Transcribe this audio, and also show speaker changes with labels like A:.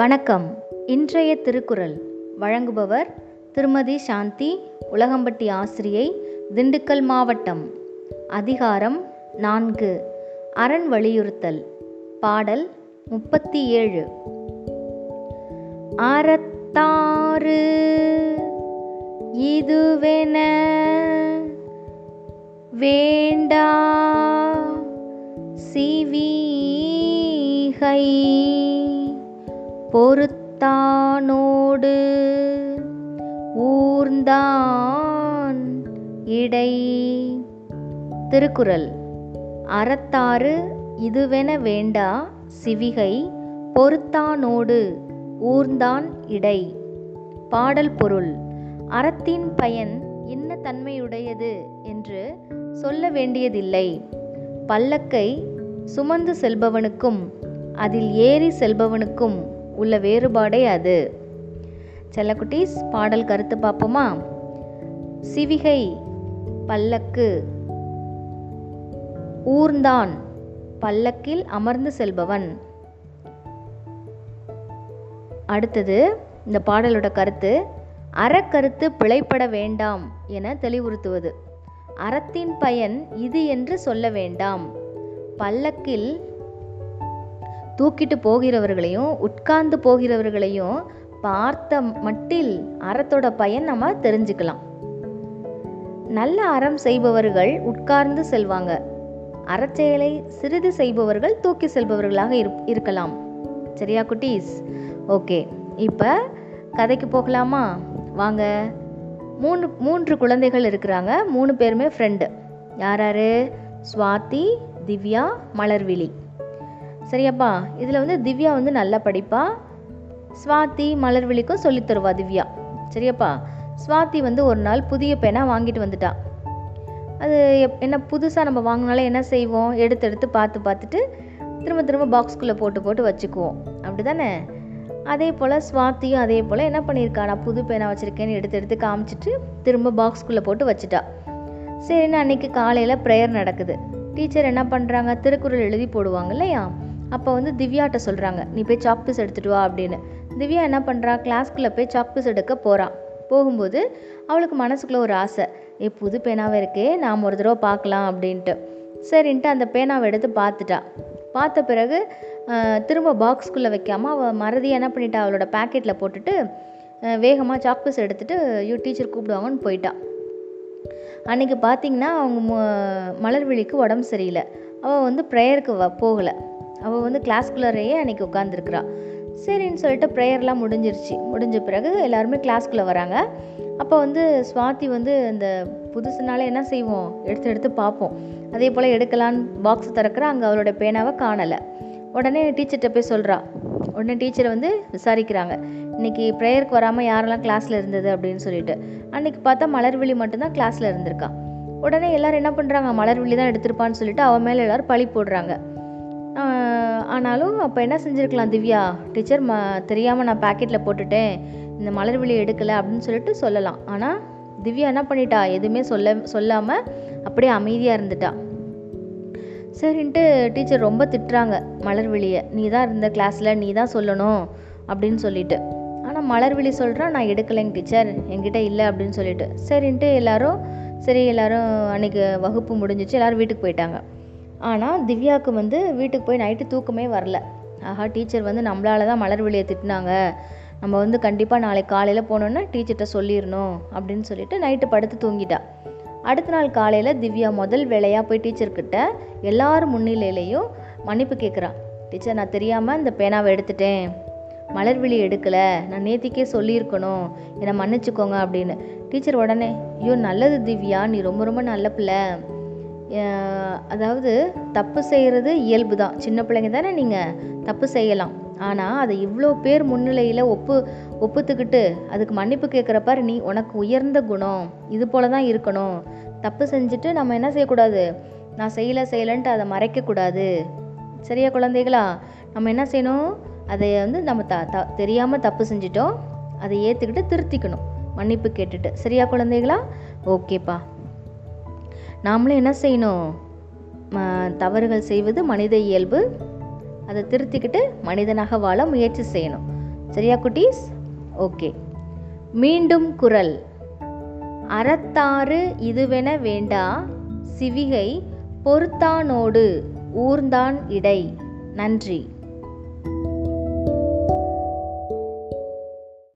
A: வணக்கம். இன்றைய திருக்குறள். வழங்குபவர் திருமதி சாந்தி உலகம்பட்டி ஆசிரியை திண்டுக்கல் மாவட்டம். அதிகாரம் நான்கு. அரண் வலியுறுத்தல். பாடல் முப்பத்தி ஏழு அறத்தாறு இதுவென வேண்டா சிவீகை பொறுத்தானோடு ஊர்ந்தான் இடை. திருக்குறள். அறத்தாறு இதுவென வேண்டா சிவிகை பொறுத்தானோடு ஊர்ந்தான் இடை. பாடல் பொருள். அறத்தின் பயன் இன்ன தன்மையுடையது என்று சொல்ல வேண்டியதில்லை. பல்லக்கை சுமந்து செல்பவனுக்கும் அதில் ஏறி செல்பவனுக்கும் உள்ள வேறுபாடே அது. செல்லக்குட்டீஸ் பாடல் கருத்து பார்ப்போமா? சிவிகை பல்லக்கு ஊர்ந்தான் பல்லக்கில் அமர்ந்து செல்பவன். அடுத்தது இந்த பாடலோட கருத்து அறக்கருத்து பிழைப்பட வேண்டாம் என தெளிவுறுத்துவது. அறத்தின் பயன் இது என்று சொல்ல வேண்டாம். பல்லக்கில் தூக்கிட்டு போகிறவர்களையும் உட்கார்ந்து போகிறவர்களையும் பார்த்த மட்டில் அறத்தோட பயன் நம்ம தெரிஞ்சுக்கலாம். நல்ல அறம் செய்பவர்கள் உட்கார்ந்து செல்வாங்க. அறச்செயலை சிறிது செய்பவர்கள் தூக்கி செல்பவர்களாக இருக்கலாம். சரியா குட்டீஸ்? ஓகே. இப்போ கதைக்கு போகலாமா? வாங்க. மூணு மூன்று குழந்தைகள் இருக்கிறாங்க. மூணு பேருமே ஃப்ரெண்டு யார் யார்? சுவாதி திவ்யா மலர்விழி. சரியாப்பா. இதில் வந்து திவ்யா வந்து நல்லா படிப்பா. ஸ்வாதி மலர்விழிக்கும் சொல்லித் தருவா திவ்யா. சரியாப்பா. ஸ்வாதி வந்து ஒரு நாள் புதிய பேனா வாங்கிட்டு வந்துட்டா. அது என்ன புதுசாக நம்ம வாங்கினாலும் என்ன செய்வோம்? எடுத்து எடுத்து பார்த்து பார்த்துட்டு திரும்ப திரும்ப பாக்ஸ்குள்ளே போட்டு போட்டு வச்சுக்குவோம். அப்படி தானே அதே போல் ஸ்வாத்தியும் அதே போல் என்ன பண்ணியிருக்கா? நான் புது பேனா வச்சுருக்கேன்னு எடுத்து எடுத்து காமிச்சிட்டு திரும்ப பாக்ஸ்குள்ளே போட்டு வச்சுட்டா. சரின்னு அன்றைக்கி காலையில் ப்ரேயர் நடக்குது. டீச்சர் என்ன பண்ணுறாங்க திருக்குறள் எழுதி போடுவாங்க இல்லையா? அப்போ வந்து திவ்யாட்ட சொல்கிறாங்க நீ போய் சாக் பீஸ் எடுத்துகிட்டு வா அப்படின்னு. திவ்யா என்ன பண்ணுறா கிளாஸ்க்குள்ளே போய் சாக் பீஸ் எடுக்க போகிறான் போகும்போது அவளுக்கு மனசுக்குள்ளே ஒரு ஆசை ஏ புது பேனாவே இருக்கே நாம் ஒரு தடவை பார்க்கலாம் அப்படின்ட்டு. சரின்ட்டு அந்த பேனாவை எடுத்து பார்த்துட்டா. பார்த்த பிறகு திரும்ப பாக்ஸ்குள்ளே வைக்காமல் அவள் மறதி என்ன பண்ணிட்டா? அவளோட பேக்கெட்டில் போட்டுட்டு வேகமாக சாக் பீஸ் எடுத்துகிட்டு யூ டீச்சர் கூப்பிடுவாங்கன்னு போயிட்டான் அன்றைக்கி பார்த்திங்கன்னா அவங்க மலர்விழிக்கு உடம்பு சரியில்லை. அவள் வந்து ப்ரேயருக்கு வ போகலை. அவள் வந்து கிளாஸ்குள்ளேயே அன்றைக்கி உட்காந்துருக்குறா சரின்னு சொல்லிட்டு ப்ரேயர்லாம் முடிஞ்சிருச்சு. முடிஞ்ச பிறகு எல்லாருமே கிளாஸ்க்குள்ளே வராங்க. அப்போ வந்து சுவாதி வந்து இந்த புதுசுனால என்ன செய்வோம்? எடுத்து எடுத்து பார்ப்போம். அதே போல் எடுக்கலான்னு பாக்ஸ் திறக்கிற அங்கே அவளோட பேனாவை காணலை. உடனே டீச்சர்கிட்ட போய் சொல்கிறா உடனே டீச்சரை வந்து விசாரிக்கிறாங்க. இன்றைக்கி ப்ரேயருக்கு வராமல் யாரெல்லாம் கிளாஸில் இருந்தது அப்படின்னு சொல்லிட்டு. அன்றைக்கி பார்த்தா மலர்விழி மட்டும்தான் கிளாஸில் இருந்திருக்கா. உடனே எல்லோரும் என்ன பண்ணுறாங்க மலர்விழி தான் எடுத்திருப்பான்னு சொல்லிட்டு அவன் மேலே எல்லோரும் பழி போடுறாங்க. ஆனாலும் அப்போ என்ன செஞ்சுருக்கலாம் திவ்யா? டீச்சர் ம தெரியாமல் நான் பேக்கெட்டில் போட்டுட்டேன். இந்த மலர்விழி எடுக்கலை அப்படின்னு சொல்லிட்டு சொல்லலாம். ஆனால் திவ்யா என்ன பண்ணிட்டா? எதுவுமே சொல்ல சொல்லாமல் அப்படியே அமைதியாக இருந்துட்டா. சரின்ட்டு டீச்சர் ரொம்ப திட்டுறாங்க. மலர்விழியை நீ தான் இருந்த கிளாஸில் நீ தான் சொல்லணும் அப்படின்னு சொல்லிட்டு. ஆனால் மலர்விழி சொல்கிறான் நான் எடுக்கலைங்க டீச்சர். என்கிட்ட இல்லை அப்படின்னு சொல்லிட்டு. சரின்ட்டு எல்லாரும் சரி எல்லாரும் அன்றைக்கி வகுப்பு முடிஞ்சிச்சு. எல்லோரும் வீட்டுக்கு போயிட்டாங்க. ஆனால் திவ்யாவுக்கு வந்து வீட்டுக்கு போய் நைட்டு தூக்கமே வரல. ஆஹா டீச்சர் வந்து நம்மளால தான் மலர்விழியை திட்டினாங்க. நம்ம வந்து கண்டிப்பாக நாளைக்கு காலையில் போனோன்னா டீச்சர்கிட்ட சொல்லிடணும் அப்படின்னு சொல்லிட்டு நைட்டு படுத்து தூங்கிட்டா. அடுத்த நாள் காலையில் திவ்யா முதல் வேலையாக போய் டீச்சர்கிட்ட எல்லார் முன்னிலையிலையும் மன்னிப்பு கேட்குறான் டீச்சர் நான் தெரியாமல் இந்த பேனாவை எடுத்துட்டேன். மலர்விழி எடுக்கலை. நான் நேத்திக்கே சொல்லியிருக்கணும். என்னை மன்னிச்சுக்கோங்க அப்படின்னு. டீச்சர் உடனே ஐயோ நல்லது திவ்யா. நீ ரொம்ப ரொம்ப நல்ல பிள்ளை. அதாவது தப்பு செய்கிறது இயல்பு தான் சின்ன பிள்ளைங்க தானே நீங்கள் தப்பு செய்யலாம். ஆனால் அதை இவ்வளோ பேர் முன்னிலையில் ஒப்பு ஒப்புத்துக்கிட்டு அதுக்கு மன்னிப்பு கேட்குறப்பாரு நீ உனக்கு உயர்ந்த குணம் இது போல தான் இருக்கணும். தப்பு செஞ்சுட்டு நம்ம என்ன செய்யக்கூடாது? நான் செய்யலை செய்யலைன்ட்டு அதை மறைக்கக்கூடாது. சரியா குழந்தைகளா? நம்ம என்ன செய்யணும்? அதை வந்து நம்ம த த தெரியாமல் தப்பு செஞ்சிட்டோம். அதை ஏற்றுக்கிட்டு திருத்திக்கணும். மன்னிப்பு கேட்டுட்டு. சரியா குழந்தைகளா? ஓகேப்பா. நாமளும் என்ன செய்யணும்? தவறுகள் செய்வது மனித இயல்பு. அதை திருத்திக்கிட்டு மனிதனாக வாழ முயற்சி செய்யணும். சரியா குட்டீஸ்? ஓகே. மீண்டும் குரல். அறத்தாறு இதுவென வேண்டா சிவிகை பொறுத்தானோடு ஊர்ந்தான் இடை. நன்றி.